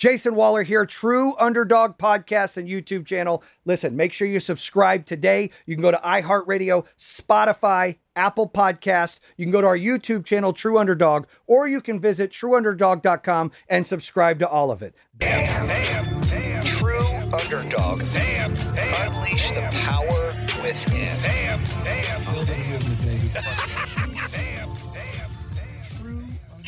Jayson Waller here, True Underdog Podcast and YouTube channel. Listen, make sure you subscribe today. You can go to iHeartRadio, Spotify, Apple Podcast. You can go to our YouTube channel, True Underdog, or you can visit trueunderdog.com and subscribe to all of it. Damn, damn, damn. True underdog. Damn, damn. Unleash the power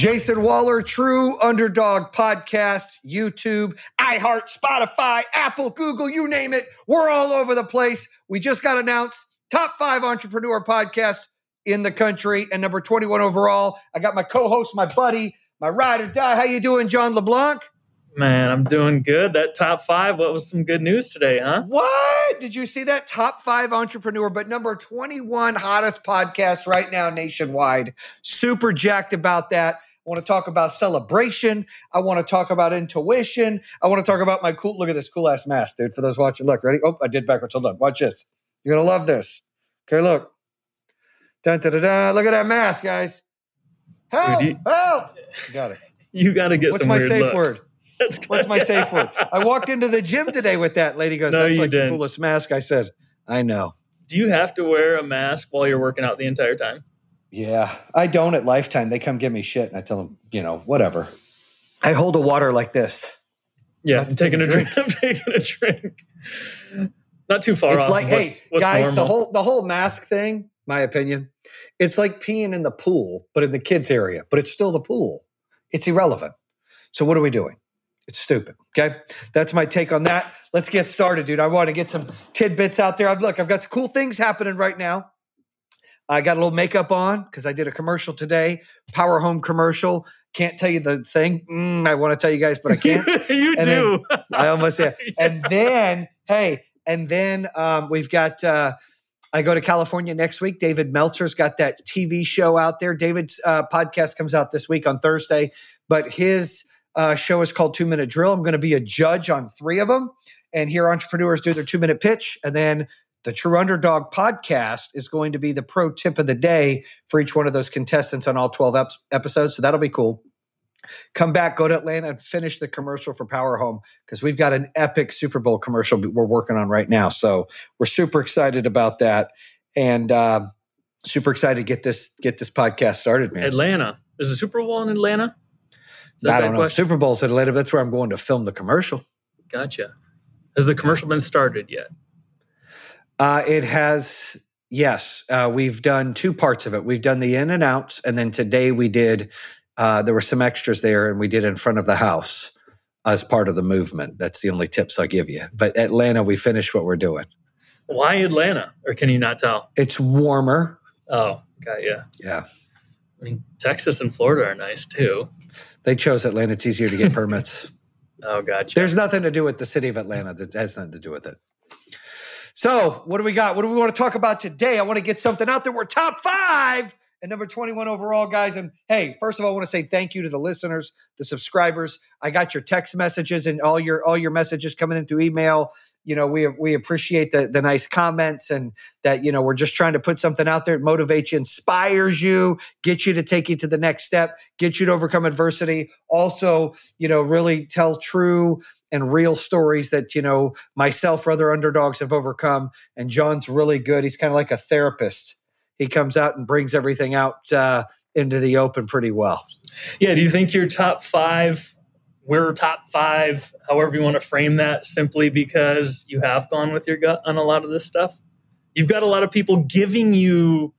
Jayson Waller, True Underdog Podcast, YouTube, iHeart, Spotify, Apple, Google, you name it. We're all over the place. We just got announced top five entrepreneur podcast in the country and number 21 overall. I got my co-host, my buddy, my ride or die. How you doing, John LeBlanc? Man, I'm doing good. That top five, what was some good news today, huh? What? Did you see that top five entrepreneur, but number 21 hottest podcast right now nationwide? Super jacked about that. I want to talk about celebration. I want to talk about intuition. I want to talk about my cool. Look at this cool ass mask, dude. For those watching, look, ready? Oh, I did backwards. Hold on. Watch this. You're going to love this. Okay, look. Dun, da, da, da. Look at that mask, guys. Help! Dude, you- help! Got it. You got to get What's some my weird safe looks. word? That's What's my safe word? I walked into the gym today with that. Lady goes, No, "That's you like the didn't. coolest mask." I said, "I know." Do you have to wear a mask while you're working out the entire time? Yeah, I don't at Lifetime. They come give me shit, and I tell them, you know, whatever. I hold a water like this. Yeah, I'm taking a drink. I'm taking a drink. Not too far it's off. like, hey, what's, what's guys, normal. the whole the whole mask thing. My opinion, it's like peeing in the pool, but in the kids area. But it's still the pool. It's irrelevant. So what are we doing? It's stupid. Okay, that's my take on that. Let's get started, dude. I want to get some tidbits out there. I've look, I've got some cool things happening right now. I got a little makeup on because I did a commercial today, Power Home commercial. Can't tell you the thing. Mm, I want to tell you guys, but I can't. you And do. I almost said. And then, hey, and then um, we've got. Uh, I go to California next week. David Meltzer's got that TV show out there. David's uh, podcast comes out this week on Thursday, but his uh, show is called Two Minute Drill. I'm going to be a judge on three of them, and hear entrepreneurs do their two minute pitch, and then. The True Underdog podcast is going to be the pro tip of the day for each one of those contestants on all 12 ep- episodes. So that'll be cool come back, go to Atlanta, and finish the commercial for Power Home because we've got an epic Super Bowl commercial we're working on right now. So we're super excited about that, and uh, super excited to get this get this podcast started, man. Atlanta. Is the Super Bowl in Atlanta? I don't know. question? Super Bowl's at Atlanta. That's where I'm going to film the commercial. Gotcha. Has the commercial been started yet? Uh, it has. Yes, uh, we've done two parts of it. We've done the in and outs, and then today we did. Uh, there were some extras there, and we did in front of the house as part of the movement. That's the only tips I'll give you. But Atlanta, we finished what we're doing. Why Atlanta? Or can you not tell? It's warmer. Oh, got you. Yeah, I mean, Texas and Florida are nice too. they chose Atlanta. It's easier to get permits. Oh, gotcha. There's nothing to do with the city of Atlanta. That has nothing to do with it. So, what do we got? What do we want to talk about today? I want to get something out there. We're top five and number 21 overall, guys. And hey, first of all, I want to say thank you to the listeners, the subscribers. I got your text messages and all your all your messages coming in through email. You know, we we appreciate the the nice comments and that you know we're just trying to put something out there that motivates you, inspires you, get you to take you to the next step, get you to overcome adversity. Also, you know, really tell true and real stories that you know myself or other underdogs have overcome. And John's really good. He's kind of like a therapist. He comes out and brings everything out uh, into the open pretty well. Yeah. Do you think your top five, we're top five, however you want to frame that, simply because you have gone with your gut on a lot of this stuff? You've got a lot of people giving you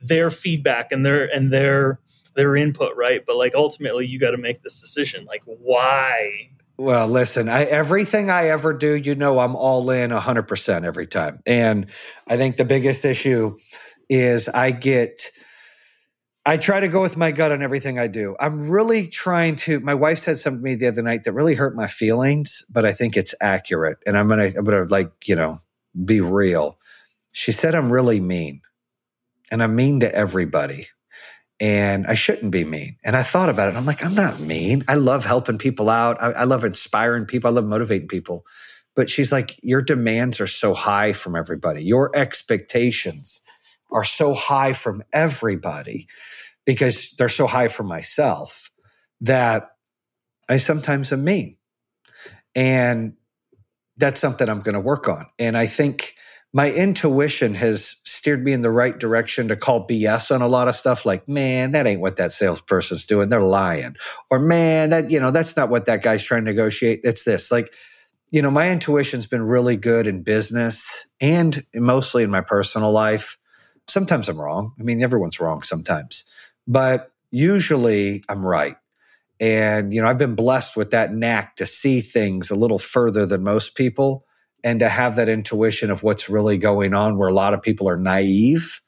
their feedback and their and their their input, right? But like ultimately you got to make this decision. Like why? Well, listen, I, everything I ever do, you know, I'm all in 100% every time. And I think the biggest issue is I get, I try to go with my gut on everything I do. I'm really trying to, my wife said something to me the other night that really hurt my feelings, but I think it's accurate. And I'm to, I'm to like, you know, be real. She said, I'm really mean and I'm mean to everybody and I shouldn't be mean. And I thought about it. I'm like, I'm not mean. I love helping people out. I, I love inspiring people. I love motivating people. But she's like, your demands are so high from everybody. Your expectations are so high from everybody because they're so high from myself that I sometimes am mean. And that's something I'm going to work on. And I think my intuition has steered me in the right direction to call BS on a lot of stuff like, man, that ain't what that salesperson's doing. They're lying. Or man, that, you know, that's not what that guy's trying to negotiate. It's this. Like, you know, my intuition's been really good in business and mostly in my personal life. Sometimes I'm wrong. I mean, everyone's wrong sometimes, but usually I'm right. And, you know, I've been blessed with that knack to see things a little further than most people and to have that intuition of what's really going on where a lot of people are naive.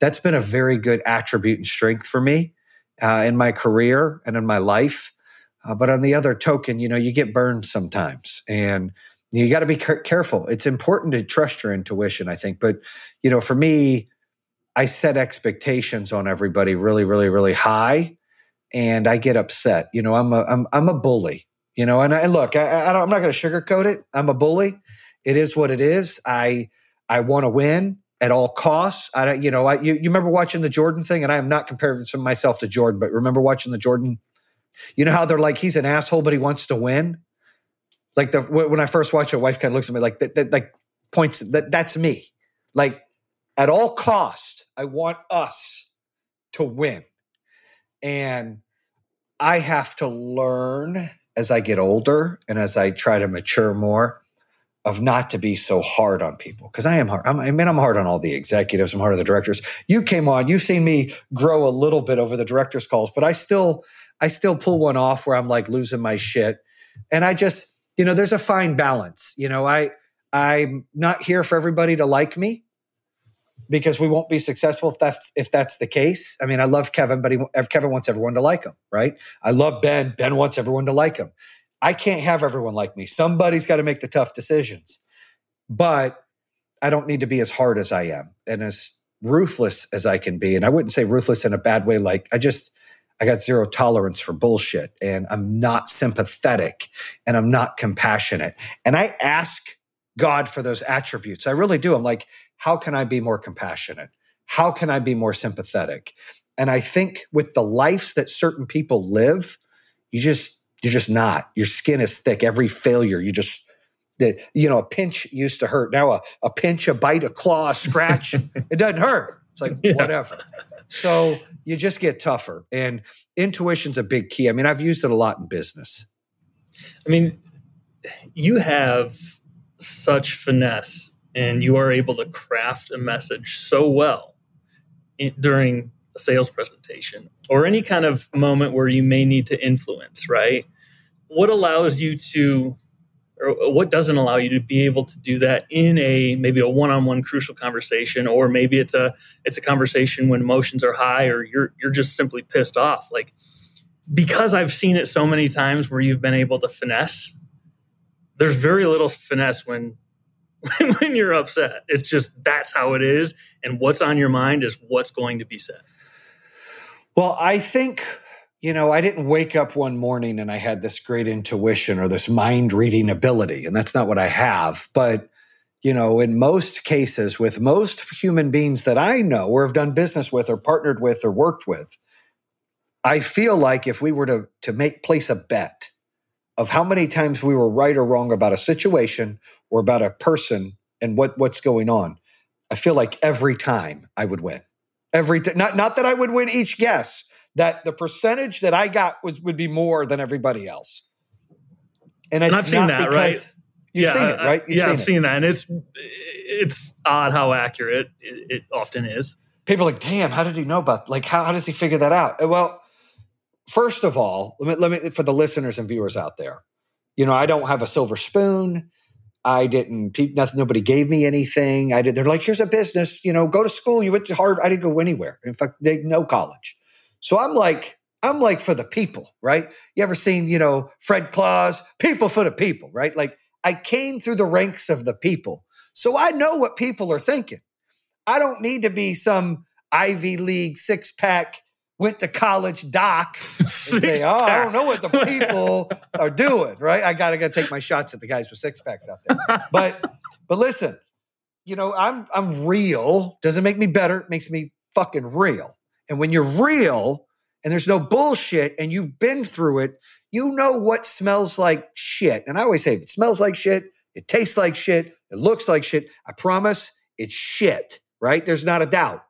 That's been a very good attribute and strength for me uh, in my career and in my life. Uh, but on the other token, you know, you get burned sometimes and you got to be careful. It's important to trust your intuition, I think. But, you know, for me, I set expectations on everybody really, really, really high and I get upset. You know, I'm a I'm I'm a bully. You know, and I look, I, I am not going to sugarcoat it. I'm a bully. It is what it is. I I want to win at all costs. I don't, you know, I you, you remember watching the Jordan thing, and I am not comparing myself to Jordan, but remember watching the Jordan. You know how they're like he's an asshole, but he wants to win. Like the when I first watch it, wife kind of looks at me like that, that like points that that's me. Like at all cost, I want us to win. And I have to learn as I get older and as I try to mature more of not to be so hard on people because I am hard. I'm, I mean, I'm hard on all the executives. I'm hard on the directors. You came on. You've seen me grow a little bit over the directors' calls, but I still, I still pull one off where I'm like losing my shit, and I just, you know, there's a fine balance. You know, I, I'm not here for everybody to like me because we won't be successful if that's if that's the case. I mean, I love Kevin, but he, Kevin wants everyone to like him, right? I love Ben. Ben wants everyone to like him. I can't have everyone like me. Somebody's got to make the tough decisions, but I don't need to be as hard as I am and as ruthless as I can be. And I wouldn't say ruthless in a bad way. Like I just I got zero tolerance for bullshit, and I'm not sympathetic, and I'm not compassionate, and I ask God for those attributes. I really do. I'm like, how can I be more compassionate? How can I be more sympathetic? And I think with the lives that certain people live, you just you're just not. Your skin is thick. Every failure, you just the you know a pinch used to hurt. Now a, a pinch, a bite, a claw, a scratch, it doesn't hurt. It's like yeah. whatever. So you just get tougher. And intuition's a big key. I mean, I've used it a lot in business. I mean, you have such finesse and you are able to craft a message so well in, during a sales presentation or any kind of moment where you may need to influence, right? What allows you to or what doesn't allow you to be able to do that in a maybe a one-on-one crucial conversation or maybe it's a it's a conversation when emotions are high or you're you're just simply pissed off like because I've seen it so many times where you've been able to finesse there's very little finesse when when you're upset. It's just that's how it is. And what's on your mind is what's going to be said. Well, I think, you know, I didn't wake up one morning and I had this great intuition or this mind reading ability. And that's not what I have. But, you know, in most cases, with most human beings that I know or have done business with or partnered with or worked with, I feel like if we were to, to make place a bet, of how many times we were right or wrong about a situation or about a person and what what's going on. I feel like every time I would win. Every t- not not that I would win each guess, that the percentage that I got was would be more than everybody else. And, and I've seen that, right? You've yeah, seen it, right? You've yeah, seen I've it. seen that, and it's it's odd how accurate it, it often is. People are like, damn, how did he know about? Like, how, how does he figure that out? Well, first of all, let me, let me for the listeners and viewers out there, you know, I don't have a silver spoon. I didn't. Nothing. Nobody gave me anything. I did. They're like, here's a business. You know, go to school. You went to Harvard. I didn't go anywhere. In fact, they no college. So I'm like, I'm like for the people, right? You ever seen, you know, Fred Claus? People for the people, right? Like I came through the ranks of the people, so I know what people are thinking. I don't need to be some Ivy League six pack went to college doc and say, "Oh, I don't know what the people are doing." Right? I gotta gotta take my shots at the guys with six packs out there. But but listen, you know, I'm I'm real. Doesn't make me better. It makes me fucking real. And when you're real and there's no bullshit and you've been through it, You know what smells like shit. And I always say, if it smells like shit, it tastes like shit, it looks like shit. I promise it's shit, right? There's not a doubt.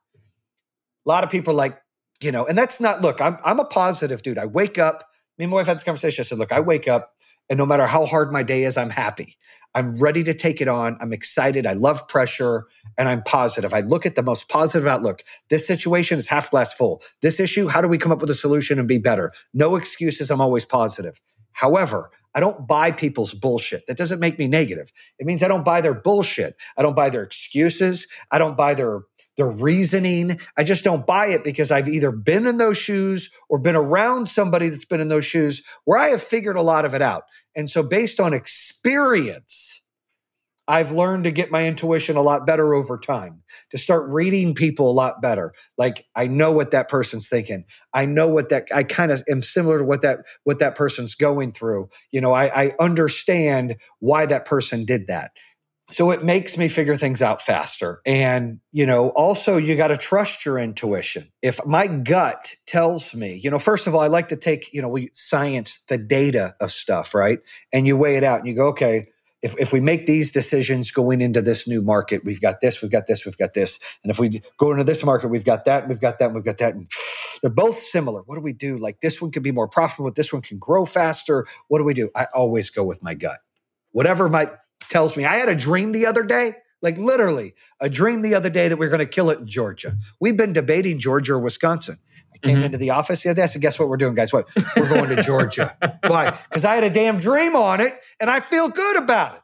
A lot of people like, you know, and that's not, look, I'm, I'm a positive dude. I wake up, me and my wife had this conversation. I said, look, I wake up and no matter how hard my day is, I'm happy. I'm ready to take it on. I'm excited. I love pressure and I'm positive. I look at the most positive outlook. This situation is half glass full. This issue, how do we come up with a solution and be better? No excuses. I'm always positive. However, I don't buy people's bullshit. That doesn't make me negative. It means I don't buy their bullshit. I don't buy their excuses. I don't buy their their reasoning. I just don't buy it because I've either been in those shoes or been around somebody that's been in those shoes where I have figured a lot of it out. And so based on experience, I've learned to get my intuition a lot better over time, to start reading people a lot better. Like I know what that person's thinking. I know what that I kind of am similar to what that what that person's going through. You know, I, I understand why that person did that so it makes me figure things out faster and you know also you got to trust your intuition if my gut tells me you know first of all i like to take you know we science the data of stuff right and you weigh it out and you go okay if, if we make these decisions going into this new market we've got this we've got this we've got this. And if we go into this market we've got that we've got that we've got that. And they're both similar. What do we do? Like this one could be more profitable. This one can grow faster. What do we do? I always go with my gut. Whatever my tells me. I had a dream the other day, like literally a dream the other day that we are going to kill it in Georgia. We've been debating Georgia or Wisconsin. I came mm-hmm. into the office the other day. I said, guess what we're doing, guys? What? We're going to Georgia. Why? Because I had a damn dream on it and I feel good about it.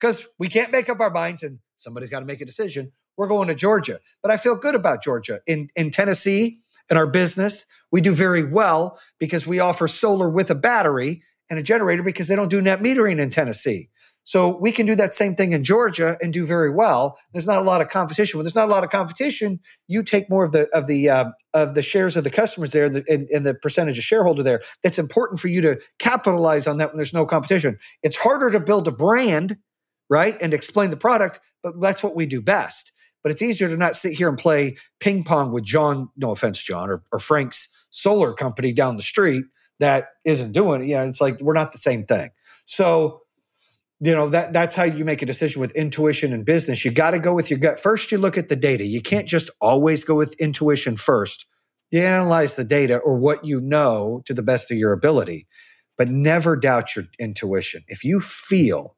Because we can't make up our minds and somebody's got to make a decision. We're going to Georgia. But I feel good about Georgia. In in Tennessee, in our business, we do very well because we offer solar with a battery and a generator because they don't do net metering in Tennessee. So we can do that same thing in Georgia and do very well. There's not a lot of competition. When there's not a lot of competition, you take more of the of the uh, of the shares of the customers there and the, and, the percentage of shareholder there. That's important for you to capitalize on that when there's no competition. It's harder to build a brand, right, and explain the product, but that's what we do best. But it's easier to not sit here and play ping pong with John. No offense, John, or, or Frank's solar company down the street that isn't doing it. Yeah, it's like we're not the same thing. So you know that that's how you make a decision with intuition and business. You got to go with your gut. First you look at the data. You can't just always go with intuition first. You analyze the data or what you know to the best of your ability but never doubt your intuition. If you feel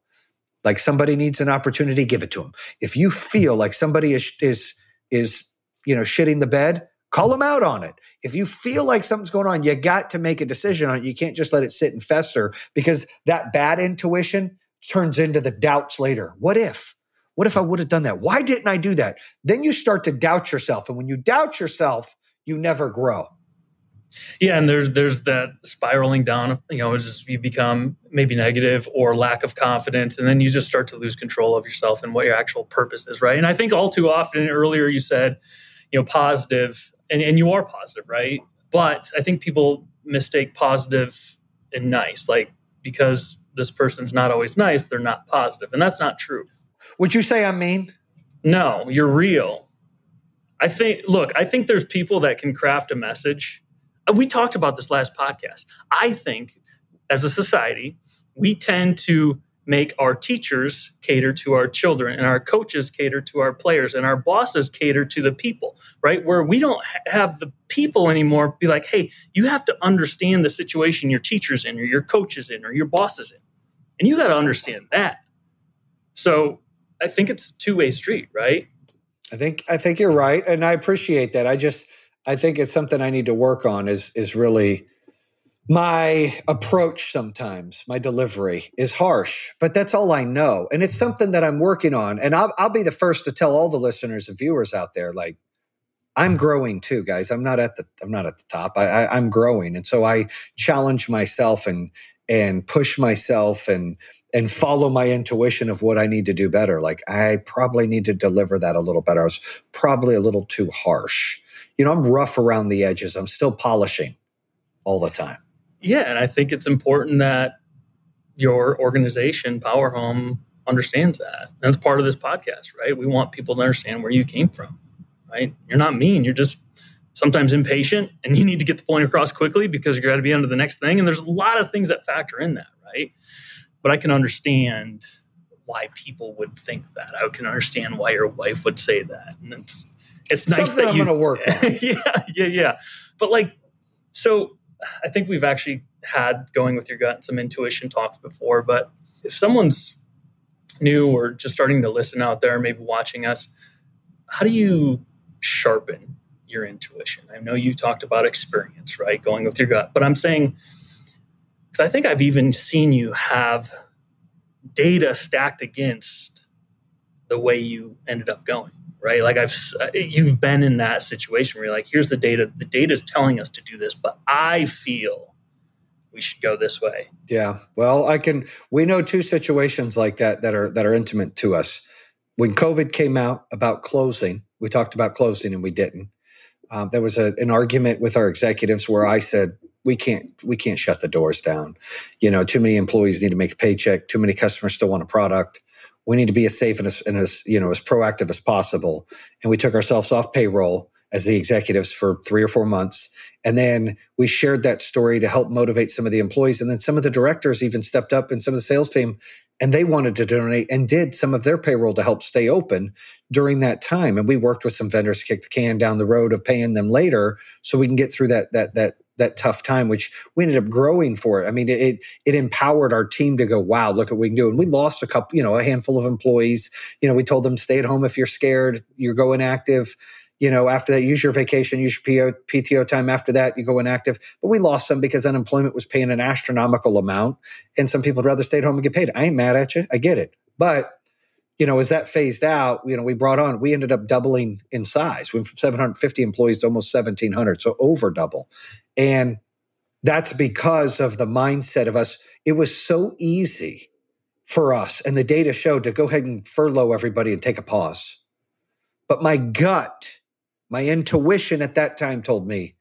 like somebody needs an opportunity give it to them if you feel like somebody is is is you know shitting the bed call them out on it. If you feel like something's going on you got to make a decision on it. You can't just let it sit and fester because that bad intuition turns into the doubts later. What if? What if I would have done that? Why didn't I do that? Then you start to doubt yourself. And when you doubt yourself, you never grow. Yeah, and there's there's that spiraling down. You know, just you become maybe negative or lack of confidence, and then you just start to lose control of yourself and what your actual purpose is, right? And I think all too often, earlier you said, you know, positive, and, and you are positive, right? But I think people mistake positive and nice, like because this person's not always nice, they're not positive. And that's not true. Would you say I'm mean? No, you're real. I think, look, I think there's people that can craft a message. Uh, we talked about this last podcast. I think as a society, we tend to make our teachers cater to our children and our coaches cater to our players and our bosses cater to the people, right? Where we don't have the people anymore be like, hey, you have to understand the situation your teacher's in or your coaches in or your bosses in. And you got to understand that. So I think it's two way street, right? I think I think you're right, and I appreciate that. I just I think it's something I need to work on. Is is really my approach sometimes my delivery is harsh but that's all i know and it's something that i'm working on and i'll, I'll be the first to tell all the listeners and viewers out there like i'm growing too guys i'm not at the i'm not at the top I, I i'm growing and so i challenge myself and and push myself and and follow my intuition of what I need to do better. Like I probably need to deliver that a little better. I was probably a little too harsh. You know, I'm rough around the edges. I'm still polishing all the time. Yeah, and I think it's important that your organization, Power Home, understands that. That's part of this podcast, right? We want people to understand where you came from, right? You're not mean. You're just sometimes impatient and you need to get the point across quickly because you got to be under the next thing. And there's a lot of things that factor in that, right? But I can understand why people would think that. I can understand why your wife would say that. And it's it's nice Something that I'm you gonna work on. yeah, yeah, yeah. But like so I think we've actually had going with your gut and some intuition talks before, but if someone's new or just starting to listen out there, maybe watching us, how do you sharpen your intuition? I know you talked about experience, right? Going with your gut, but I'm saying, because I think I've even seen you have data stacked against the way you ended up going, right? Like I've, you've been in that situation where you're like, here's the data. The data is telling us to do this, but I feel we should go this way. Yeah. Well, I can. We know two situations like that that are that are intimate to us. When COVID came out about closing, we talked about closing and we didn't. Um, there was a, an argument with our executives where I said we can't we can't shut the doors down. You know, too many employees need to make a paycheck. Too many customers still want a product. We need to be as safe and as, and as you know as proactive as possible. And we took ourselves off payroll as the executives for three or four months. And then we shared that story to help motivate some of the employees. And then some of the directors even stepped up and some of the sales team and they wanted to donate and did some of their payroll to help stay open during that time. And we worked with some vendors to kick the can down the road of paying them later so we can get through that that that that tough time, which we ended up growing for it. I mean, it it empowered our team to go, wow, look what we can do. And we lost a couple, you know, a handful of employees. You know, we told them stay at home if you're scared, you're going active you know, after that, use your vacation, use your PTO time. After that, you go inactive. But we lost some because unemployment was paying an astronomical amount, and some people would rather stay at home and get paid. I ain't mad at you. I get it. But you know, as that phased out, you know, we brought on, we ended up doubling in size. We went from 750 employees to almost 1,700, so over double. And that's because of the mindset of us. It was so easy for us, and the data showed to go ahead and furlough everybody and take a pause. But my gut my intuition at that time told me,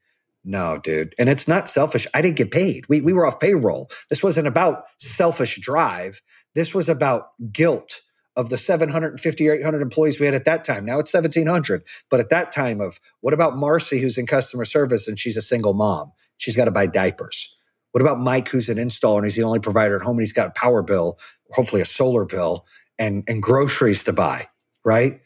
no, dude. And it's not selfish. I didn't get paid. We, we were off payroll. This wasn't about selfish drive. This was about guilt of the 750 or 800 employees we had at that time. Now it's 1700. But at that time of what about Marcy, who's in customer service and she's a single mom? She's got to buy diapers. What about Mike, who's an installer and he's the only provider at home and he's got a power bill, hopefully a solar bill and, and groceries to buy, right?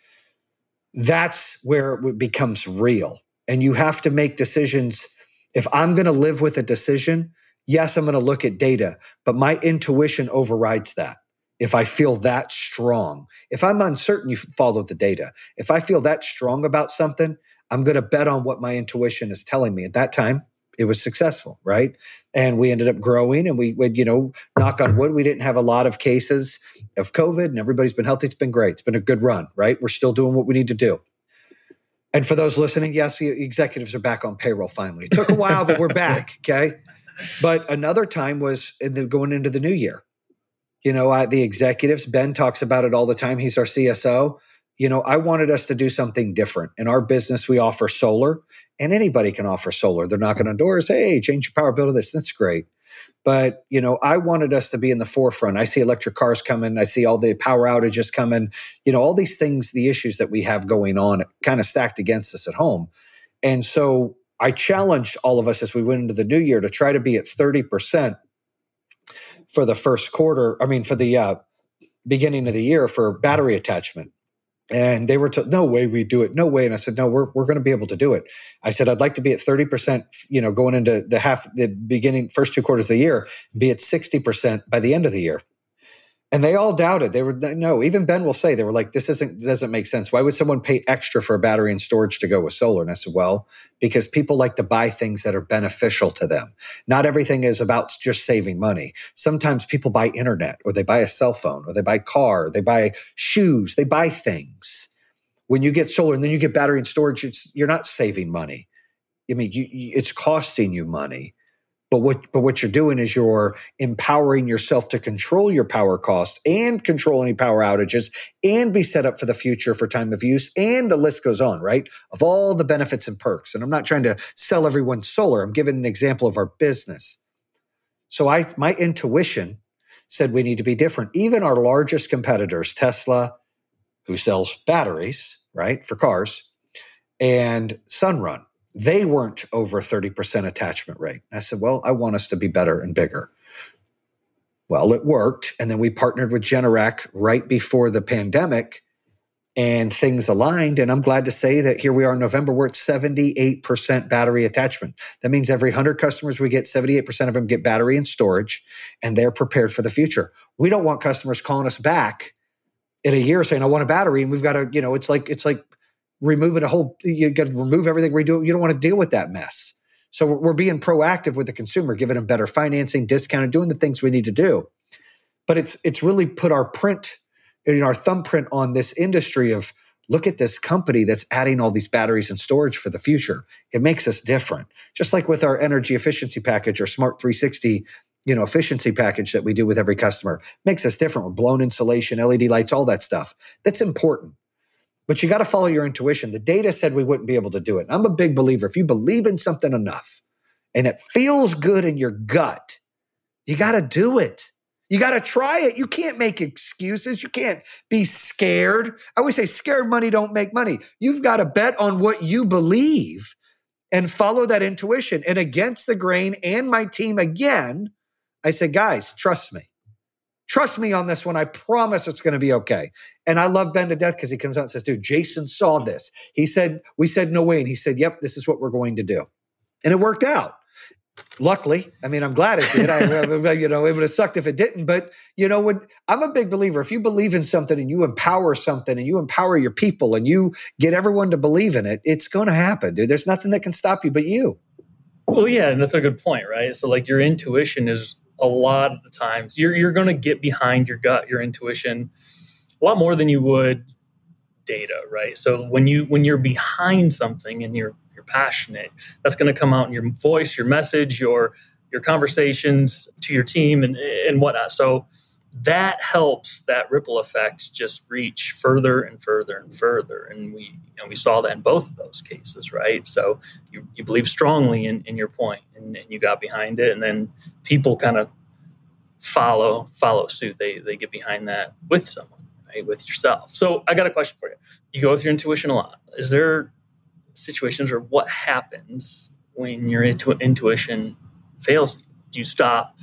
That's where it becomes real. And you have to make decisions. If I'm going to live with a decision, yes, I'm going to look at data, but my intuition overrides that. If I feel that strong, if I'm uncertain, you follow the data. If I feel that strong about something, I'm going to bet on what my intuition is telling me. At that time, it was successful, right? And we ended up growing and we would, you know, knock on wood, we didn't have a lot of cases of COVID and everybody's been healthy. It's been great. It's been a good run, right? We're still doing what we need to do. And for those listening, yes, the executives are back on payroll finally. It took a while, but we're back. Okay. But another time was in the, going into the new year. You know, I, the executives, Ben talks about it all the time. He's our CSO you know, I wanted us to do something different. In our business, we offer solar, and anybody can offer solar. They're knocking on doors, hey, change your power bill to this. That's great. But, you know, I wanted us to be in the forefront. I see electric cars coming. I see all the power outages coming. You know, all these things, the issues that we have going on kind of stacked against us at home. And so I challenged all of us as we went into the new year to try to be at 30% for the first quarter. I mean, for the uh, beginning of the year for battery attachment. And they were told, no way we do it. No way. And I said, no, we're, we're going to be able to do it. I said, I'd like to be at 30%, you know, going into the half, the beginning, first two quarters of the year, be at 60% by the end of the year. And they all doubted. They were no. Even Ben will say they were like, "This isn't doesn't make sense. Why would someone pay extra for a battery and storage to go with solar?" And I said, "Well, because people like to buy things that are beneficial to them. Not everything is about just saving money. Sometimes people buy internet, or they buy a cell phone, or they buy car, they buy shoes, they buy things. When you get solar and then you get battery and storage, you're not saving money. I mean, you, it's costing you money." But what, but what you're doing is you're empowering yourself to control your power cost and control any power outages and be set up for the future for time of use. And the list goes on, right? Of all the benefits and perks. And I'm not trying to sell everyone solar. I'm giving an example of our business. So I, my intuition said we need to be different. Even our largest competitors, Tesla, who sells batteries, right, for cars, and Sunrun, they weren't over 30% attachment rate. I said, well, I want us to be better and bigger. Well, it worked. And then we partnered with Generac right before the pandemic and things aligned. And I'm glad to say that here we are in November, we're at 78% battery attachment. That means every 100 customers we get, 78% of them get battery and storage, and they're prepared for the future. We don't want customers calling us back in a year saying, I want a battery. And we've got to, you know, it's like, it's like removing a whole, you got to remove everything we do. You don't want to deal with that mess. So we're, being proactive with the consumer, giving them better financing, discount, and doing the things we need to do. But it's, it's really put our print you know, our thumbprint on this industry of look at this company that's adding all these batteries and storage for the future. It makes us different. Just like with our energy efficiency package or Smart 360, you know, efficiency package that we do with every customer makes us different with blown insulation, LED lights, all that stuff. That's important. But you got to follow your intuition. The data said we wouldn't be able to do it. I'm a big believer. If you believe in something enough and it feels good in your gut, you got to do it. You got to try it. You can't make excuses. You can't be scared. I always say scared money don't make money. You've got to bet on what you believe and follow that intuition. And against the grain and my team again, I said, guys, trust me. Trust me on this one. I promise it's going to be okay. And I love Ben to death because he comes out and says, dude, Jayson saw this. He said, we said no way. And he said, yep, this is what we're going to do. And it worked out. Luckily, I mean, I'm glad it did. I, you know, it would have sucked if it didn't. But you know, when I'm a big believer, if you believe in something and you empower something and you empower your people and you get everyone to believe in it, it's going to happen, dude. There's nothing that can stop you but you. Well, yeah, and that's a good point, right? So, like, your intuition is a lot of the times you're you're going to get behind your gut, your intuition, a lot more than you would data, right? So when you when you're behind something and you're you're passionate, that's going to come out in your voice, your message, your your conversations to your team and and whatnot. So that helps that ripple effect just reach further and further and further. And we know, we saw that in both of those cases, right? So you, you believe strongly in, in your point and, and you got behind it, and then people kind of follow follow suit. They they get behind that with someone right, with yourself. So I got a question for you. You go with your intuition a lot. Is there situations or what happens when your intu- intuition fails? Do you stop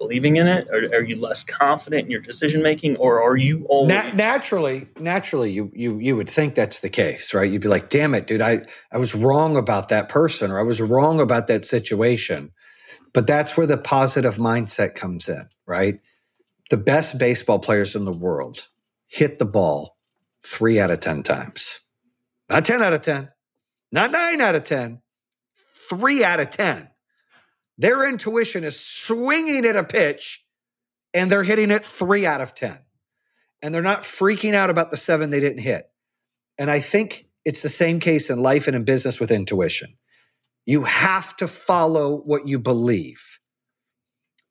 believing in it? Or are you less confident in your decision making, or are you always Na- naturally? Naturally, you you you would think that's the case, right? You'd be like, "Damn it, dude! I I was wrong about that person, or I was wrong about that situation." But that's where the positive mindset comes in, right? the best baseball players in the world hit the ball three out of 10 times. Not 10 out of 10, not nine out of 10, three out of 10. Their intuition is swinging at a pitch and they're hitting it three out of 10. And they're not freaking out about the seven they didn't hit. And I think it's the same case in life and in business with intuition. You have to follow what you believe,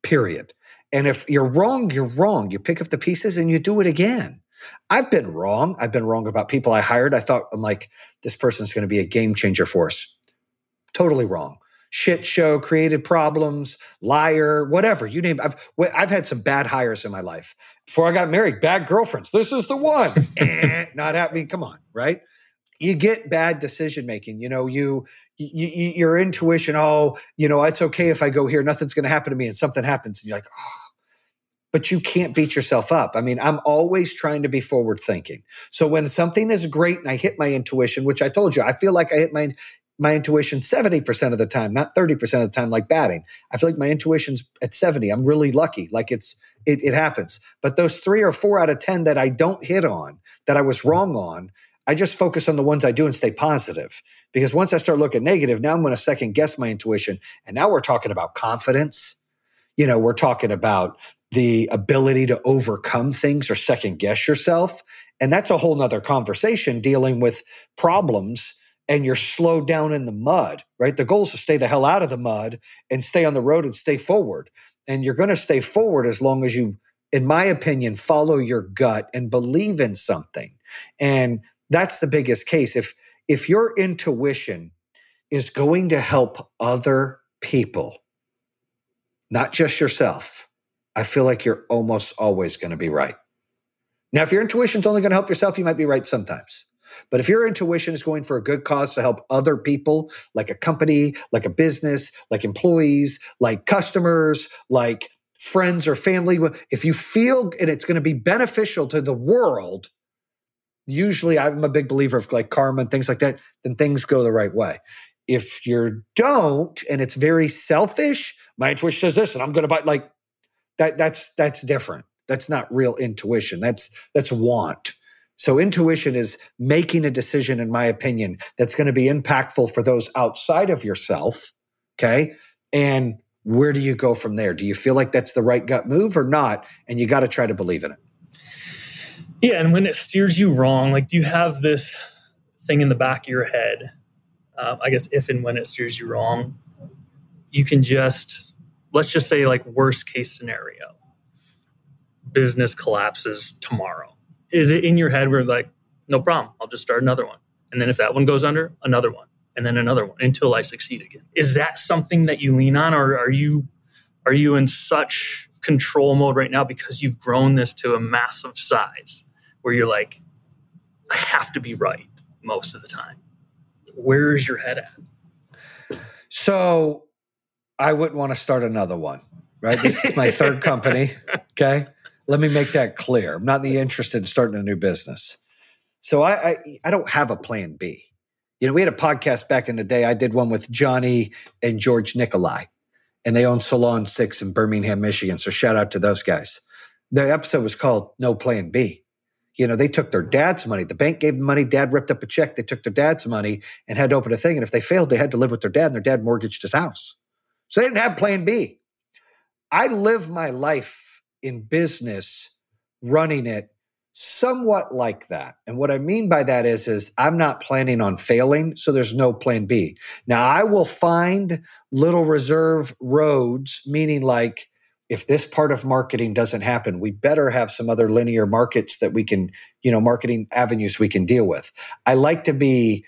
period. And if you're wrong, you're wrong. You pick up the pieces and you do it again. I've been wrong. I've been wrong about people I hired. I thought I'm like, this person's going to be a game changer for us. Totally wrong. Shit show, created problems, liar, whatever you name. I've I've had some bad hires in my life. Before I got married, bad girlfriends. This is the one. eh, not happening. Come on, right? You get bad decision making. You know, you, you, you your intuition. Oh, you know, it's okay if I go here. Nothing's going to happen to me, and something happens, and you're like, oh, but you can't beat yourself up. I mean, I'm always trying to be forward thinking. So when something is great and I hit my intuition, which I told you, I feel like I hit my my intuition 70% of the time, not 30% of the time like batting. I feel like my intuition's at 70. I'm really lucky. Like it's it, it happens. But those three or four out of 10 that I don't hit on, that I was mm-hmm. wrong on, I just focus on the ones I do and stay positive. Because once I start looking negative, now I'm going to second guess my intuition. And now we're talking about confidence. You know, we're talking about the ability to overcome things or second guess yourself. And that's a whole nother conversation dealing with problems and you're slowed down in the mud, right? The goal is to stay the hell out of the mud and stay on the road and stay forward. And you're going to stay forward as long as you, in my opinion, follow your gut and believe in something. And that's the biggest case. If if your intuition is going to help other people, not just yourself, I feel like you're almost always going to be right. Now, if your intuition's only going to help yourself, you might be right sometimes. But if your intuition is going for a good cause to help other people, like a company, like a business, like employees, like customers, like friends or family, if you feel and it's going to be beneficial to the world, usually I'm a big believer of like karma and things like that, then things go the right way. If you don't and it's very selfish, my intuition says this and I'm going to buy like that that's that's different. That's not real intuition. That's that's want. So intuition is making a decision in my opinion that's going to be impactful for those outside of yourself, okay? And where do you go from there? Do you feel like that's the right gut move or not? And you got to try to believe in it. Yeah, and when it steers you wrong, like do you have this thing in the back of your head? Um, I guess if and when it steers you wrong, you can just let's just say like worst case scenario, business collapses tomorrow. Is it in your head where like no problem, I'll just start another one, and then if that one goes under, another one, and then another one until I succeed again? Is that something that you lean on, or are you are you in such control mode right now because you've grown this to a massive size? where you're like, I have to be right most of the time? Where's your head at? So I wouldn't want to start another one, right? This is my third company. Okay. Let me make that clear. I'm not interested in starting a new business. So I, I, I don't have a plan B. You know, we had a podcast back in the day. I did one with Johnny and George Nikolai, and they own Salon Six in Birmingham, Michigan. So shout out to those guys. The episode was called No Plan B you know, they took their dad's money. The bank gave them money. Dad ripped up a check. They took their dad's money and had to open a thing. And if they failed, they had to live with their dad, and their dad mortgaged his house. So they didn't have plan B. I live my life in business running it somewhat like that. And what I mean by that is is I'm not planning on failing, so there's no plan B. Now I will find little reserve roads, meaning like if this part of marketing doesn't happen, we better have some other linear markets that we can, you know, marketing avenues we can deal with. I like to be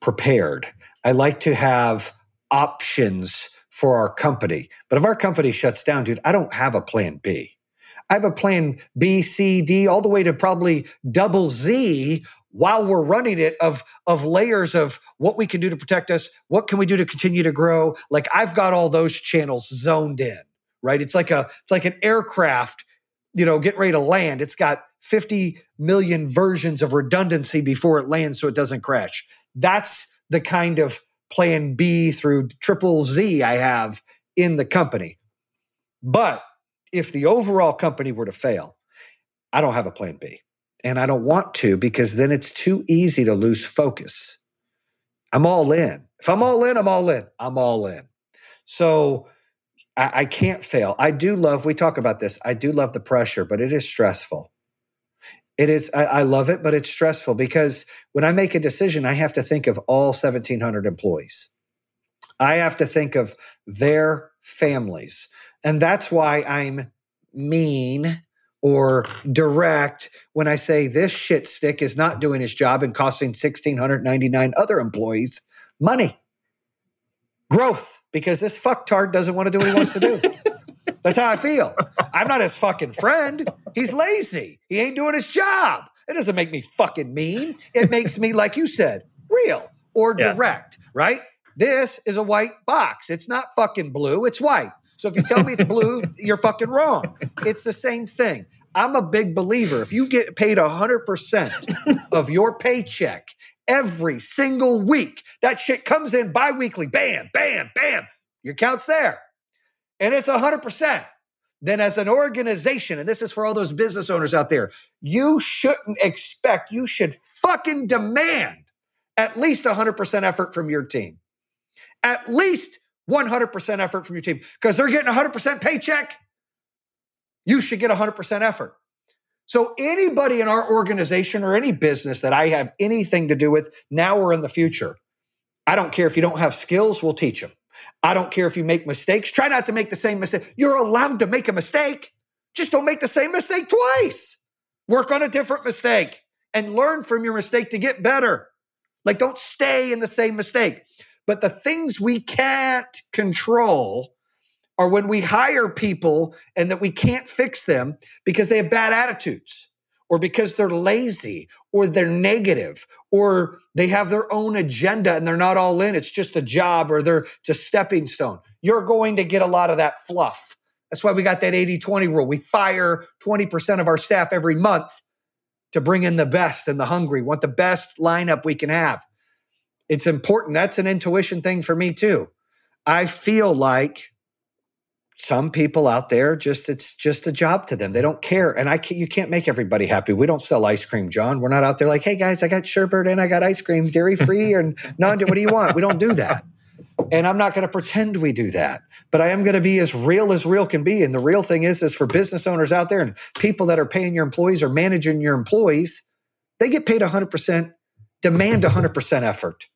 prepared. I like to have options for our company. But if our company shuts down, dude, I don't have a plan B. I have a plan B, C, D, all the way to probably double Z while we're running it of of layers of what we can do to protect us, what can we do to continue to grow. Like I've got all those channels zoned in right? It's like a it's like an aircraft, you know, getting ready to land. It's got 50 million versions of redundancy before it lands so it doesn't crash. That's the kind of plan B through triple Z I have in the company. But if the overall company were to fail, I don't have a plan B. And I don't want to because then it's too easy to lose focus. I'm all in. If I'm all in, I'm all in. I'm all in. So I, I can't fail. I do love, we talk about this, I do love the pressure, but it is stressful. It is, I, I love it, but it's stressful because when I make a decision, I have to think of all 1,700 employees. I have to think of their families. And that's why I'm mean or direct when I say this shit stick is not doing his job and costing 1,699 other employees money growth because this fucktard doesn't want to do what he wants to do. That's how I feel. I'm not his fucking friend. He's lazy. He ain't doing his job. It doesn't make me fucking mean. It makes me, like you said, real or yeah. direct, right? This is a white box. It's not fucking blue, it's white. So if you tell me it's blue, you're fucking wrong. It's the same thing. I'm a big believer. If you get paid 100% of your paycheck every single week. That shit comes in bi-weekly. Bam, bam, bam. Your account's there. And it's 100%. Then as an organization, and this is for all those business owners out there, you shouldn't expect, you should fucking demand at least 100% effort from your team. At least 100% effort from your team because they're getting 100% paycheck. You should get 100% effort. So, anybody in our organization or any business that I have anything to do with now or in the future, I don't care if you don't have skills, we'll teach them. I don't care if you make mistakes. Try not to make the same mistake. You're allowed to make a mistake. Just don't make the same mistake twice. Work on a different mistake and learn from your mistake to get better. Like, don't stay in the same mistake. But the things we can't control, are when we hire people and that we can't fix them because they have bad attitudes or because they're lazy or they're negative or they have their own agenda and they're not all in. It's just a job or they're a stepping stone. You're going to get a lot of that fluff. That's why we got that 80 20 rule. We fire 20% of our staff every month to bring in the best and the hungry, want the best lineup we can have. It's important. That's an intuition thing for me too. I feel like some people out there just it's just a job to them. They don't care, and I can't, you can't make everybody happy. We don't sell ice cream, John. We're not out there like, hey guys, I got sherbet and I got ice cream, dairy free and non. What do you want? We don't do that, and I'm not going to pretend we do that. But I am going to be as real as real can be. And the real thing is, is for business owners out there and people that are paying your employees or managing your employees, they get paid 100 percent, demand 100 percent effort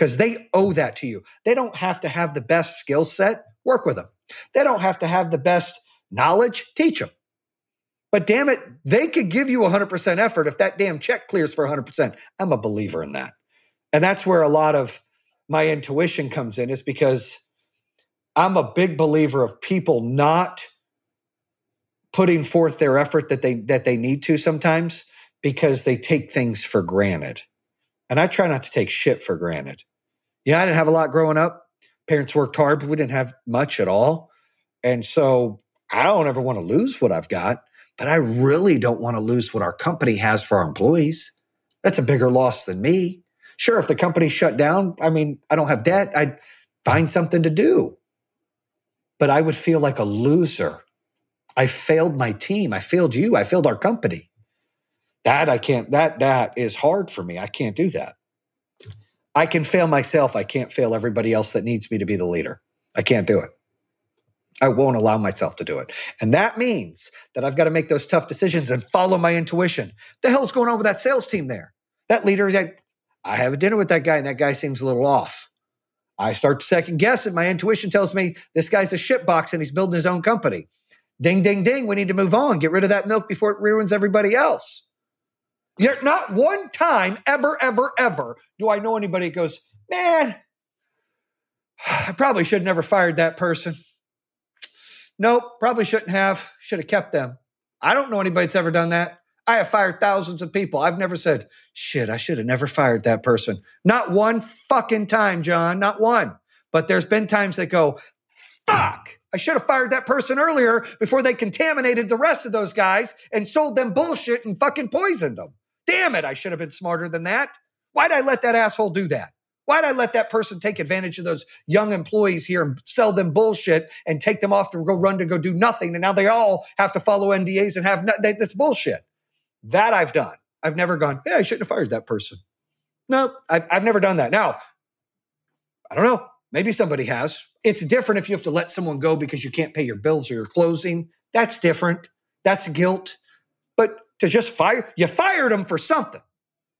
because they owe that to you. They don't have to have the best skill set. Work with them they don't have to have the best knowledge, teach them. But damn it, they could give you 100% effort if that damn check clears for 100%. I'm a believer in that. And that's where a lot of my intuition comes in, is because I'm a big believer of people not putting forth their effort that they that they need to sometimes because they take things for granted. And I try not to take shit for granted. Yeah, I didn't have a lot growing up parents worked hard, but we didn't have much at all. And so I don't ever want to lose what I've got, but I really don't want to lose what our company has for our employees. That's a bigger loss than me. Sure, if the company shut down, I mean, I don't have debt, I'd find something to do. But I would feel like a loser. I failed my team. I failed you. I failed our company. That I can't, that, that is hard for me. I can't do that. I can fail myself. I can't fail everybody else that needs me to be the leader. I can't do it. I won't allow myself to do it. And that means that I've got to make those tough decisions and follow my intuition. The hell's going on with that sales team there? That leader, I have a dinner with that guy and that guy seems a little off. I start to second guess it. My intuition tells me this guy's a shitbox and he's building his own company. Ding, ding, ding. We need to move on. Get rid of that milk before it ruins everybody else. Yet not one time, ever, ever, ever, do I know anybody goes, man, I probably should have never fired that person. Nope, probably shouldn't have. Should have kept them. I don't know anybody that's ever done that. I have fired thousands of people. I've never said, shit, I should have never fired that person. Not one fucking time, John. Not one. But there's been times that go, fuck, I should have fired that person earlier before they contaminated the rest of those guys and sold them bullshit and fucking poisoned them. Damn it, I should have been smarter than that. Why'd I let that asshole do that? Why'd I let that person take advantage of those young employees here and sell them bullshit and take them off to go run to go do nothing? And now they all have to follow NDAs and have no, they, that's bullshit. That I've done. I've never gone, yeah, I shouldn't have fired that person. No, I've, I've never done that. Now, I don't know. Maybe somebody has. It's different if you have to let someone go because you can't pay your bills or your closing. That's different. That's guilt. But to just fire. You fired them for something.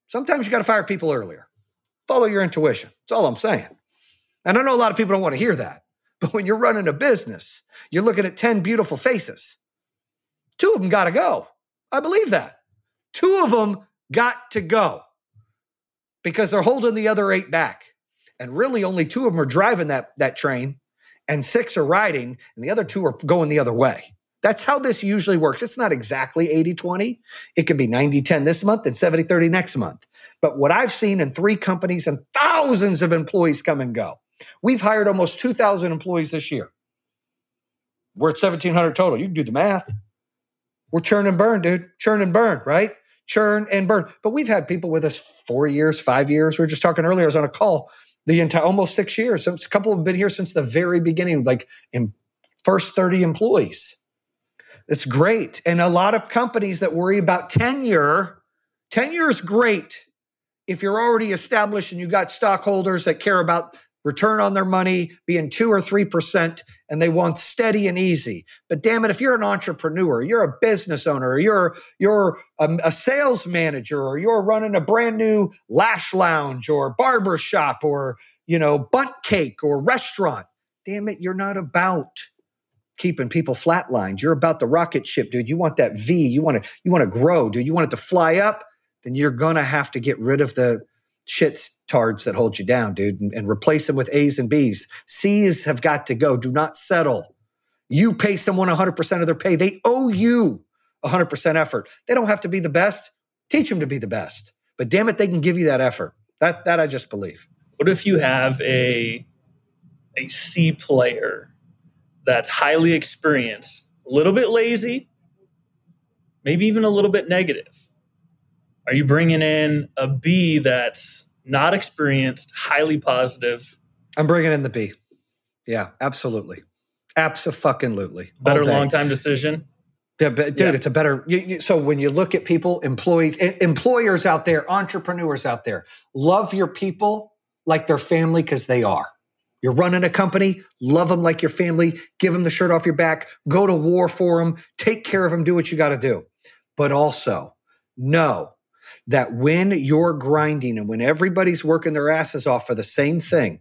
Sometimes you got to fire people earlier. Follow your intuition. That's all I'm saying. And I know a lot of people don't want to hear that. But when you're running a business, you're looking at 10 beautiful faces. Two of them got to go. I believe that. Two of them got to go because they're holding the other eight back. And really, only two of them are driving that, that train, and six are riding, and the other two are going the other way. That's how this usually works. It's not exactly 80 20. It can be 90 10 this month and 70 30 next month. But what I've seen in three companies and thousands of employees come and go, we've hired almost 2,000 employees this year. We're at 1,700 total. You can do the math. We're churn and burn, dude. Churn and burn, right? Churn and burn. But we've had people with us four years, five years. We were just talking earlier. I was on a call the entire almost six years. a couple have been here since the very beginning, like in first 30 employees. It's great. And a lot of companies that worry about tenure, tenure is great if you're already established and you got stockholders that care about return on their money being two or three percent and they want steady and easy but damn it if you're an entrepreneur you're a business owner you're you're a, a, sales manager or you're running a brand new lash lounge or barber shop or you know Bundt cake or restaurant damn it you're not about keeping people flatlined. You're about the rocket ship, dude. You want that V. You want to you want to grow, dude. You want it to fly up. Then you're gonna have to get rid of the shit tards that hold you down, dude, and, and replace them with A's and B's. C's have got to go. Do not settle. You pay someone 100% of their pay. They owe you 100% effort. They don't have to be the best. Teach them to be the best. But damn it, they can give you that effort. That that I just believe. What if you have a a C player that's highly experienced, a little bit lazy, maybe even a little bit negative? Are you bringing in a B that's not experienced, highly positive? I'm bringing in the B. Yeah, absolutely. Absolutely. Better long time decision. Yeah, but dude, Yeah. it's a better. You, you, so when you look at people, employees, em- employers out there, entrepreneurs out there, love your people like their family because they are. You're running a company, love them like your family, give them the shirt off your back, go to war for them, take care of them, do what you got to do. But also know that when you're grinding and when everybody's working their asses off for the same thing,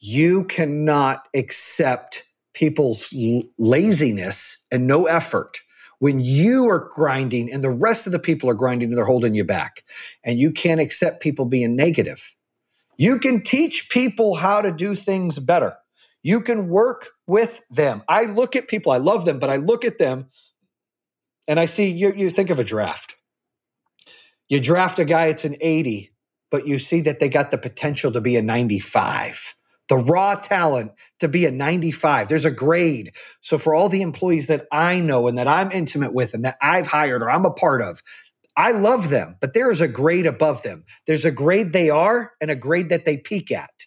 you cannot accept people's laziness and no effort when you are grinding and the rest of the people are grinding and they're holding you back. And you can't accept people being negative. You can teach people how to do things better. You can work with them. I look at people, I love them, but I look at them and I see you, you think of a draft. You draft a guy, it's an 80, but you see that they got the potential to be a 95 the raw talent to be a 95. There's a grade. So for all the employees that I know and that I'm intimate with and that I've hired or I'm a part of, I love them, but there is a grade above them. There's a grade they are and a grade that they peak at.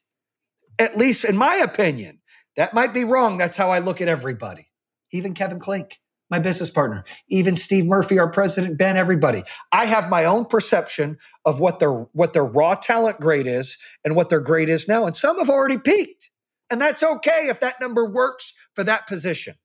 At least in my opinion. That might be wrong. That's how I look at everybody. Even Kevin Klink, my business partner, even Steve Murphy, our president, Ben, everybody. I have my own perception of what their what their raw talent grade is and what their grade is now. And some have already peaked. And that's okay if that number works for that position.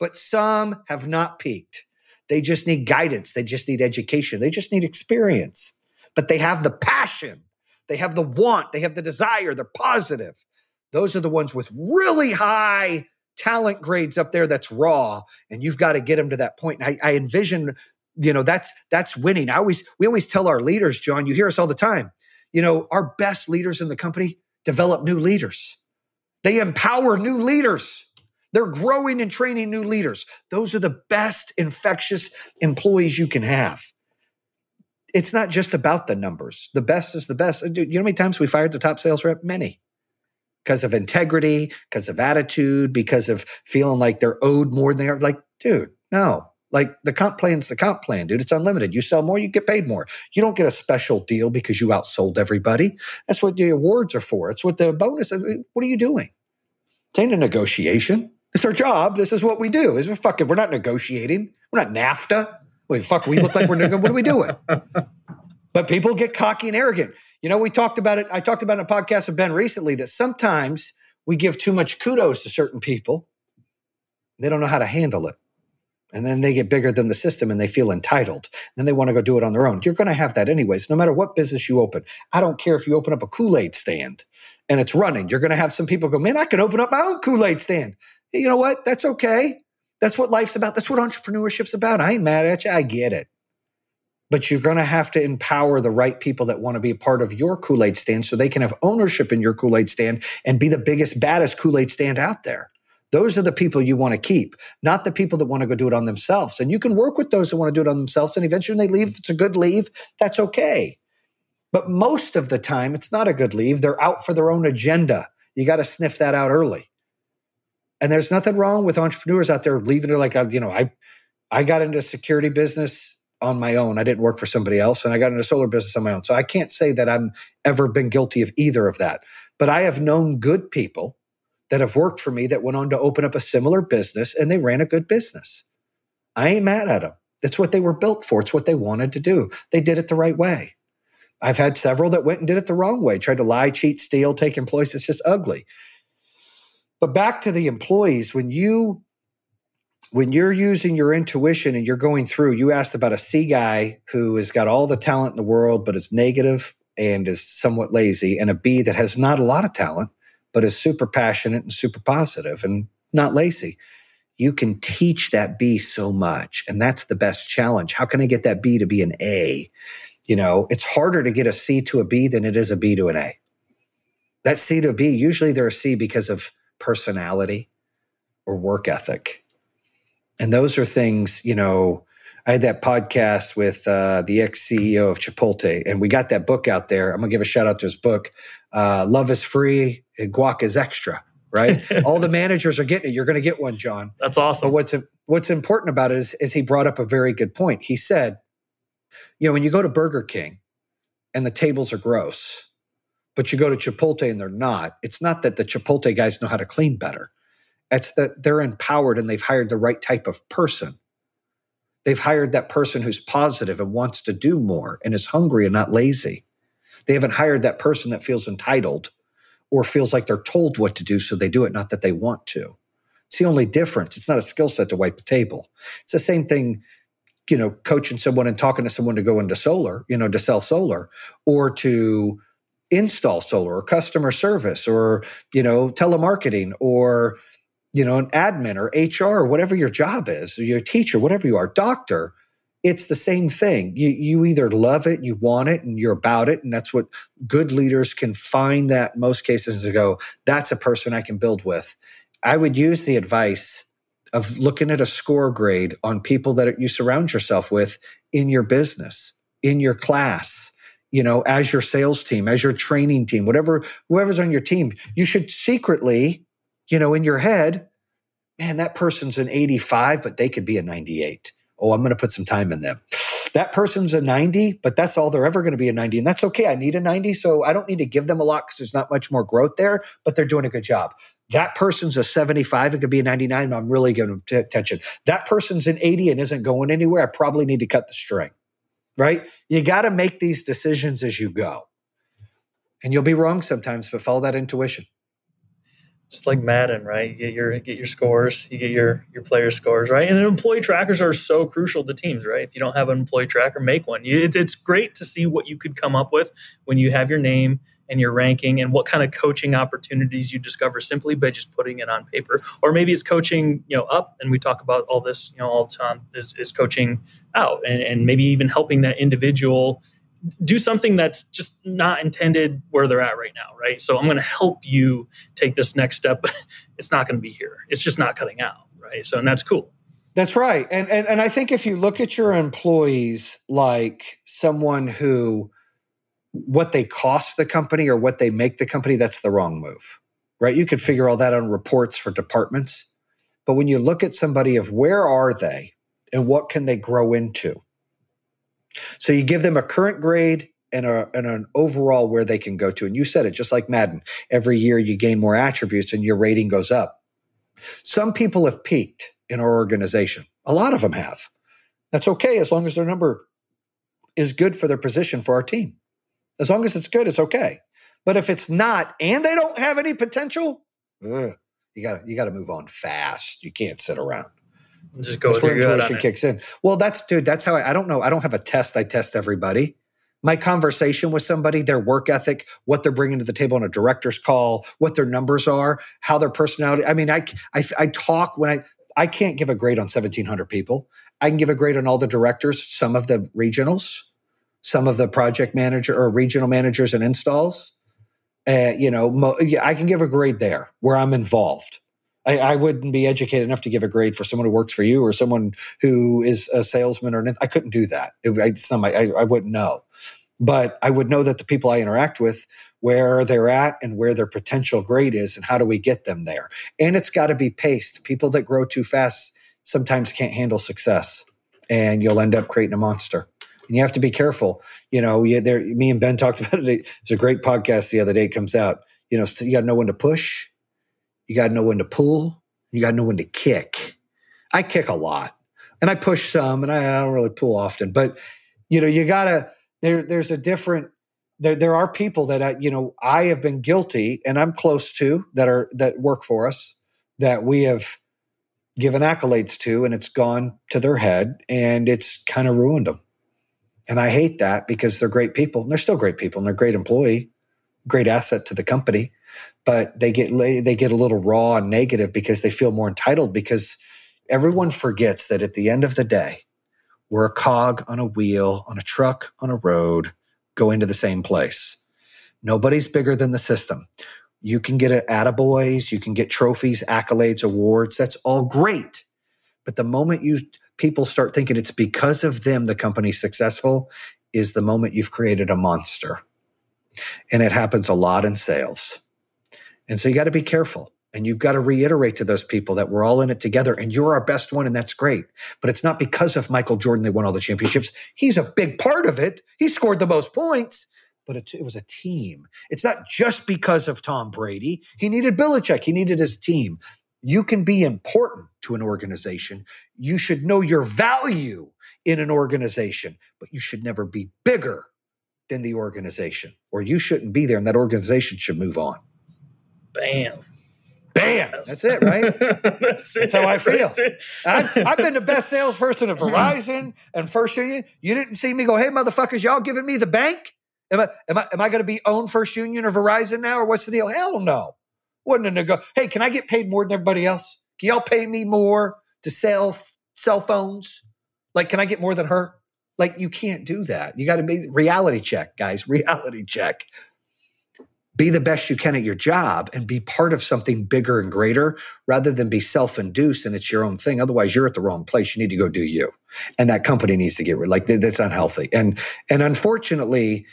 But some have not peaked. They just need guidance. They just need education. They just need experience. But they have the passion. They have the want. They have the desire. They're positive. Those are the ones with really high talent grades up there that's raw. And you've got to get them to that point. And I, I envision you know that's that's winning i always we always tell our leaders john you hear us all the time you know our best leaders in the company develop new leaders they empower new leaders they're growing and training new leaders those are the best infectious employees you can have it's not just about the numbers the best is the best Dude, you know how many times we fired the top sales rep many because of integrity because of attitude because of feeling like they're owed more than they are like dude no like the comp plan's the comp plan, dude. It's unlimited. You sell more, you get paid more. You don't get a special deal because you outsold everybody. That's what the awards are for. It's what the bonus. Is. What are you doing? It ain't a negotiation. It's our job. This is what we do. Is we're fucking. We're not negotiating. We're not NAFTA. Wait, fuck. We look like we're. neg- what are we doing? But people get cocky and arrogant. You know, we talked about it. I talked about it in a podcast with Ben recently that sometimes we give too much kudos to certain people. They don't know how to handle it. And then they get bigger than the system and they feel entitled. Then they want to go do it on their own. You're going to have that anyways, no matter what business you open. I don't care if you open up a Kool Aid stand and it's running. You're going to have some people go, man, I can open up my own Kool Aid stand. You know what? That's okay. That's what life's about. That's what entrepreneurship's about. I ain't mad at you. I get it. But you're going to have to empower the right people that want to be a part of your Kool Aid stand so they can have ownership in your Kool Aid stand and be the biggest, baddest Kool Aid stand out there. Those are the people you want to keep, not the people that want to go do it on themselves. And you can work with those that want to do it on themselves. And eventually when they leave, if it's a good leave, that's okay. But most of the time, it's not a good leave. They're out for their own agenda. You got to sniff that out early. And there's nothing wrong with entrepreneurs out there leaving it like, you know, I, I got into security business on my own. I didn't work for somebody else and I got into solar business on my own. So I can't say that I'm ever been guilty of either of that. But I have known good people that have worked for me that went on to open up a similar business and they ran a good business. I ain't mad at them. That's what they were built for. It's what they wanted to do. They did it the right way. I've had several that went and did it the wrong way, tried to lie, cheat, steal, take employees. It's just ugly. But back to the employees, when you when you're using your intuition and you're going through, you asked about a C guy who has got all the talent in the world, but is negative and is somewhat lazy, and a B that has not a lot of talent, but is super passionate and super positive and not lazy. You can teach that B so much. And that's the best challenge. How can I get that B to be an A? You know, it's harder to get a C to a B than it is a B to an A. That C to a B, usually they're a C because of personality or work ethic. And those are things, you know, I had that podcast with uh, the ex CEO of Chipotle, and we got that book out there. I'm gonna give a shout out to his book. Uh, Love is free, guac is extra. Right, all the managers are getting it. You're going to get one, John. That's awesome. But what's what's important about it is, is he brought up a very good point. He said, you know, when you go to Burger King and the tables are gross, but you go to Chipotle and they're not. It's not that the Chipotle guys know how to clean better. It's that they're empowered and they've hired the right type of person They've hired that person who's positive and wants to do more and is hungry and not lazy. They haven't hired that person that feels entitled or feels like they're told what to do, so they do it, not that they want to. It's the only difference. It's not a skill set to wipe a table. It's the same thing, you know, coaching someone and talking to someone to go into solar, you know, to sell solar or to install solar or customer service or, you know, telemarketing or you know, an admin or HR or whatever your job is, your teacher, whatever you are, doctor, it's the same thing. You you either love it, you want it, and you're about it, and that's what good leaders can find that most cases to go, that's a person I can build with. I would use the advice of looking at a score grade on people that you surround yourself with in your business, in your class, you know, as your sales team, as your training team, whatever, whoever's on your team, you should secretly you know, in your head, man, that person's an 85, but they could be a 98. Oh, I'm going to put some time in them. That person's a 90, but that's all they're ever going to be a 90. And that's okay. I need a 90. So I don't need to give them a lot because there's not much more growth there, but they're doing a good job. That person's a 75. It could be a 99. I'm really giving them attention. That person's an 80 and isn't going anywhere. I probably need to cut the string, right? You got to make these decisions as you go. And you'll be wrong sometimes, but follow that intuition just like Madden, right? You get your get your scores, you get your your player scores, right? And employee trackers are so crucial to teams, right? If you don't have an employee tracker, make one. It's, it's great to see what you could come up with when you have your name and your ranking and what kind of coaching opportunities you discover simply by just putting it on paper. Or maybe it's coaching, you know, up, and we talk about all this, you know, all the time is, is coaching out, and, and maybe even helping that individual do something that's just not intended where they're at right now, right? So I'm going to help you take this next step. But it's not going to be here. It's just not cutting out, right? So and that's cool. That's right. And, and and I think if you look at your employees like someone who what they cost the company or what they make the company, that's the wrong move. Right? You could figure all that on reports for departments. But when you look at somebody of where are they and what can they grow into? So you give them a current grade and, a, and an overall where they can go to. And you said it just like Madden. Every year you gain more attributes and your rating goes up. Some people have peaked in our organization. A lot of them have. That's okay as long as their number is good for their position for our team. As long as it's good, it's okay. But if it's not and they don't have any potential, ugh, you got you got to move on fast. You can't sit around. Just go that's where intuition kicks in. Well, that's dude. That's how I, I don't know. I don't have a test. I test everybody. My conversation with somebody, their work ethic, what they're bringing to the table on a director's call, what their numbers are, how their personality. I mean, I I, I talk when I I can't give a grade on seventeen hundred people. I can give a grade on all the directors, some of the regionals, some of the project manager or regional managers and installs. Uh, you know, mo- I can give a grade there where I'm involved. I, I, wouldn't be educated enough to give a grade for someone who works for you or someone who is a salesman or. I couldn't do that. It, I, I, I wouldn't know. But I would know that the people I interact with, where they're at and where their potential grade is, and how do we get them there. And it's got to be paced. People that grow too fast sometimes can't handle success, and you'll end up creating a monster. And you have to be careful. You know, you, there, me and Ben talked about it. It's a great podcast the other day. It comes out. You know, you got to know when to push you got to know when to pull. You got to know when to kick. I kick a lot and I push some and I, I don't really pull often, but you know, you got to, there, there's a different, there, there are people that I, you know, I have been guilty and I'm close to that are, that work for us that we have given accolades to and it's gone to their head and it's kind of ruined them. And I hate that because they're great people. And they're still great people and they're great employee, great asset to the company but they get they get a little raw and negative because they feel more entitled because everyone forgets that at the end of the day we're a cog on a wheel on a truck on a road going to the same place nobody's bigger than the system you can get attaboys you can get trophies accolades awards that's all great But the moment you people start thinking it's because of them the company's successful is the moment you've created a monster. And it happens a lot in sales. And so you got to be careful. And you've got to reiterate to those people that we're all in it together and you're our best one and that's great. But it's not because of Michael Jordan they won all the championships. He's a big part of it. He scored the most points, but it, it was a team. It's not just because of Tom Brady. He needed Belichick. He needed his team. You can be important to an organization. You should know your value in an organization, but you should never be bigger than the organization, or you shouldn't be there and that organization should move on. Bam. Bam. That's it, right? That's, That's it, how I feel. I've, I've been the best salesperson at Verizon and First Union. You didn't see me go, hey, motherfuckers, y'all giving me the bank? Am I am I am I going to be own First Union or Verizon now, or what's the deal? Hell no. Wasn't a nego. Hey, can I get paid more than everybody else? Can y'all pay me more to sell f- cell phones? Like, can I get more than her? Like, you can't do that. You got to be reality check, guys. Reality check. Be the best you can at your job and be part of something bigger and greater rather than be self-induced and it's your own thing. Otherwise, you're at the wrong place. You need to go do you. And that company needs to get rid. Like that- that's unhealthy. And and unfortunately,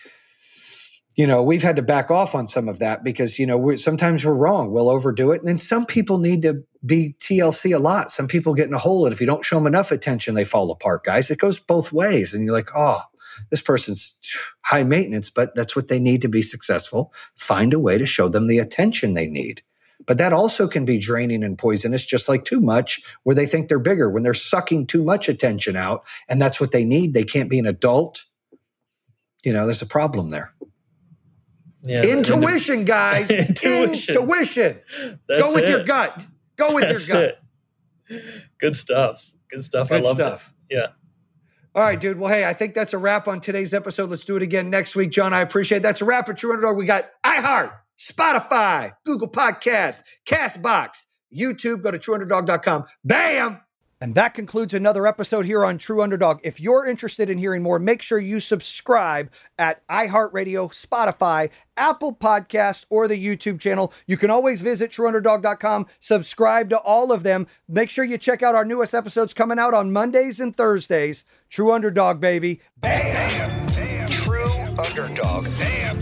you know, we've had to back off on some of that because, you know, we're, sometimes we're wrong. We'll overdo it. And then some people need to be TLC a lot. Some people get in a hole. And if you don't show them enough attention, they fall apart, guys. It goes both ways. And you're like, oh, this person's high maintenance, but that's what they need to be successful. Find a way to show them the attention they need. But that also can be draining and poisonous, just like too much, where they think they're bigger. When they're sucking too much attention out, and that's what they need, they can't be an adult. You know, there's a problem there. Yeah, Intuition, guys. Intuition. Intuition. Go with it. your gut. Go with That's your gut. it. Good stuff. Good stuff. I Good love stuff. it. Yeah. All right, dude. Well, hey, I think that's a wrap on today's episode. Let's do it again next week, John. I appreciate it. That's a wrap at True Underdog. We got iHeart, Spotify, Google Podcast, Castbox, YouTube. Go to trueunderdog.com. Bam! And that concludes another episode here on True Underdog. If you're interested in hearing more, make sure you subscribe at iHeartRadio, Spotify, Apple Podcasts, or the YouTube channel. You can always visit trueunderdog.com, subscribe to all of them. Make sure you check out our newest episodes coming out on Mondays and Thursdays. True Underdog, baby. Damn, damn, true underdog. Damn,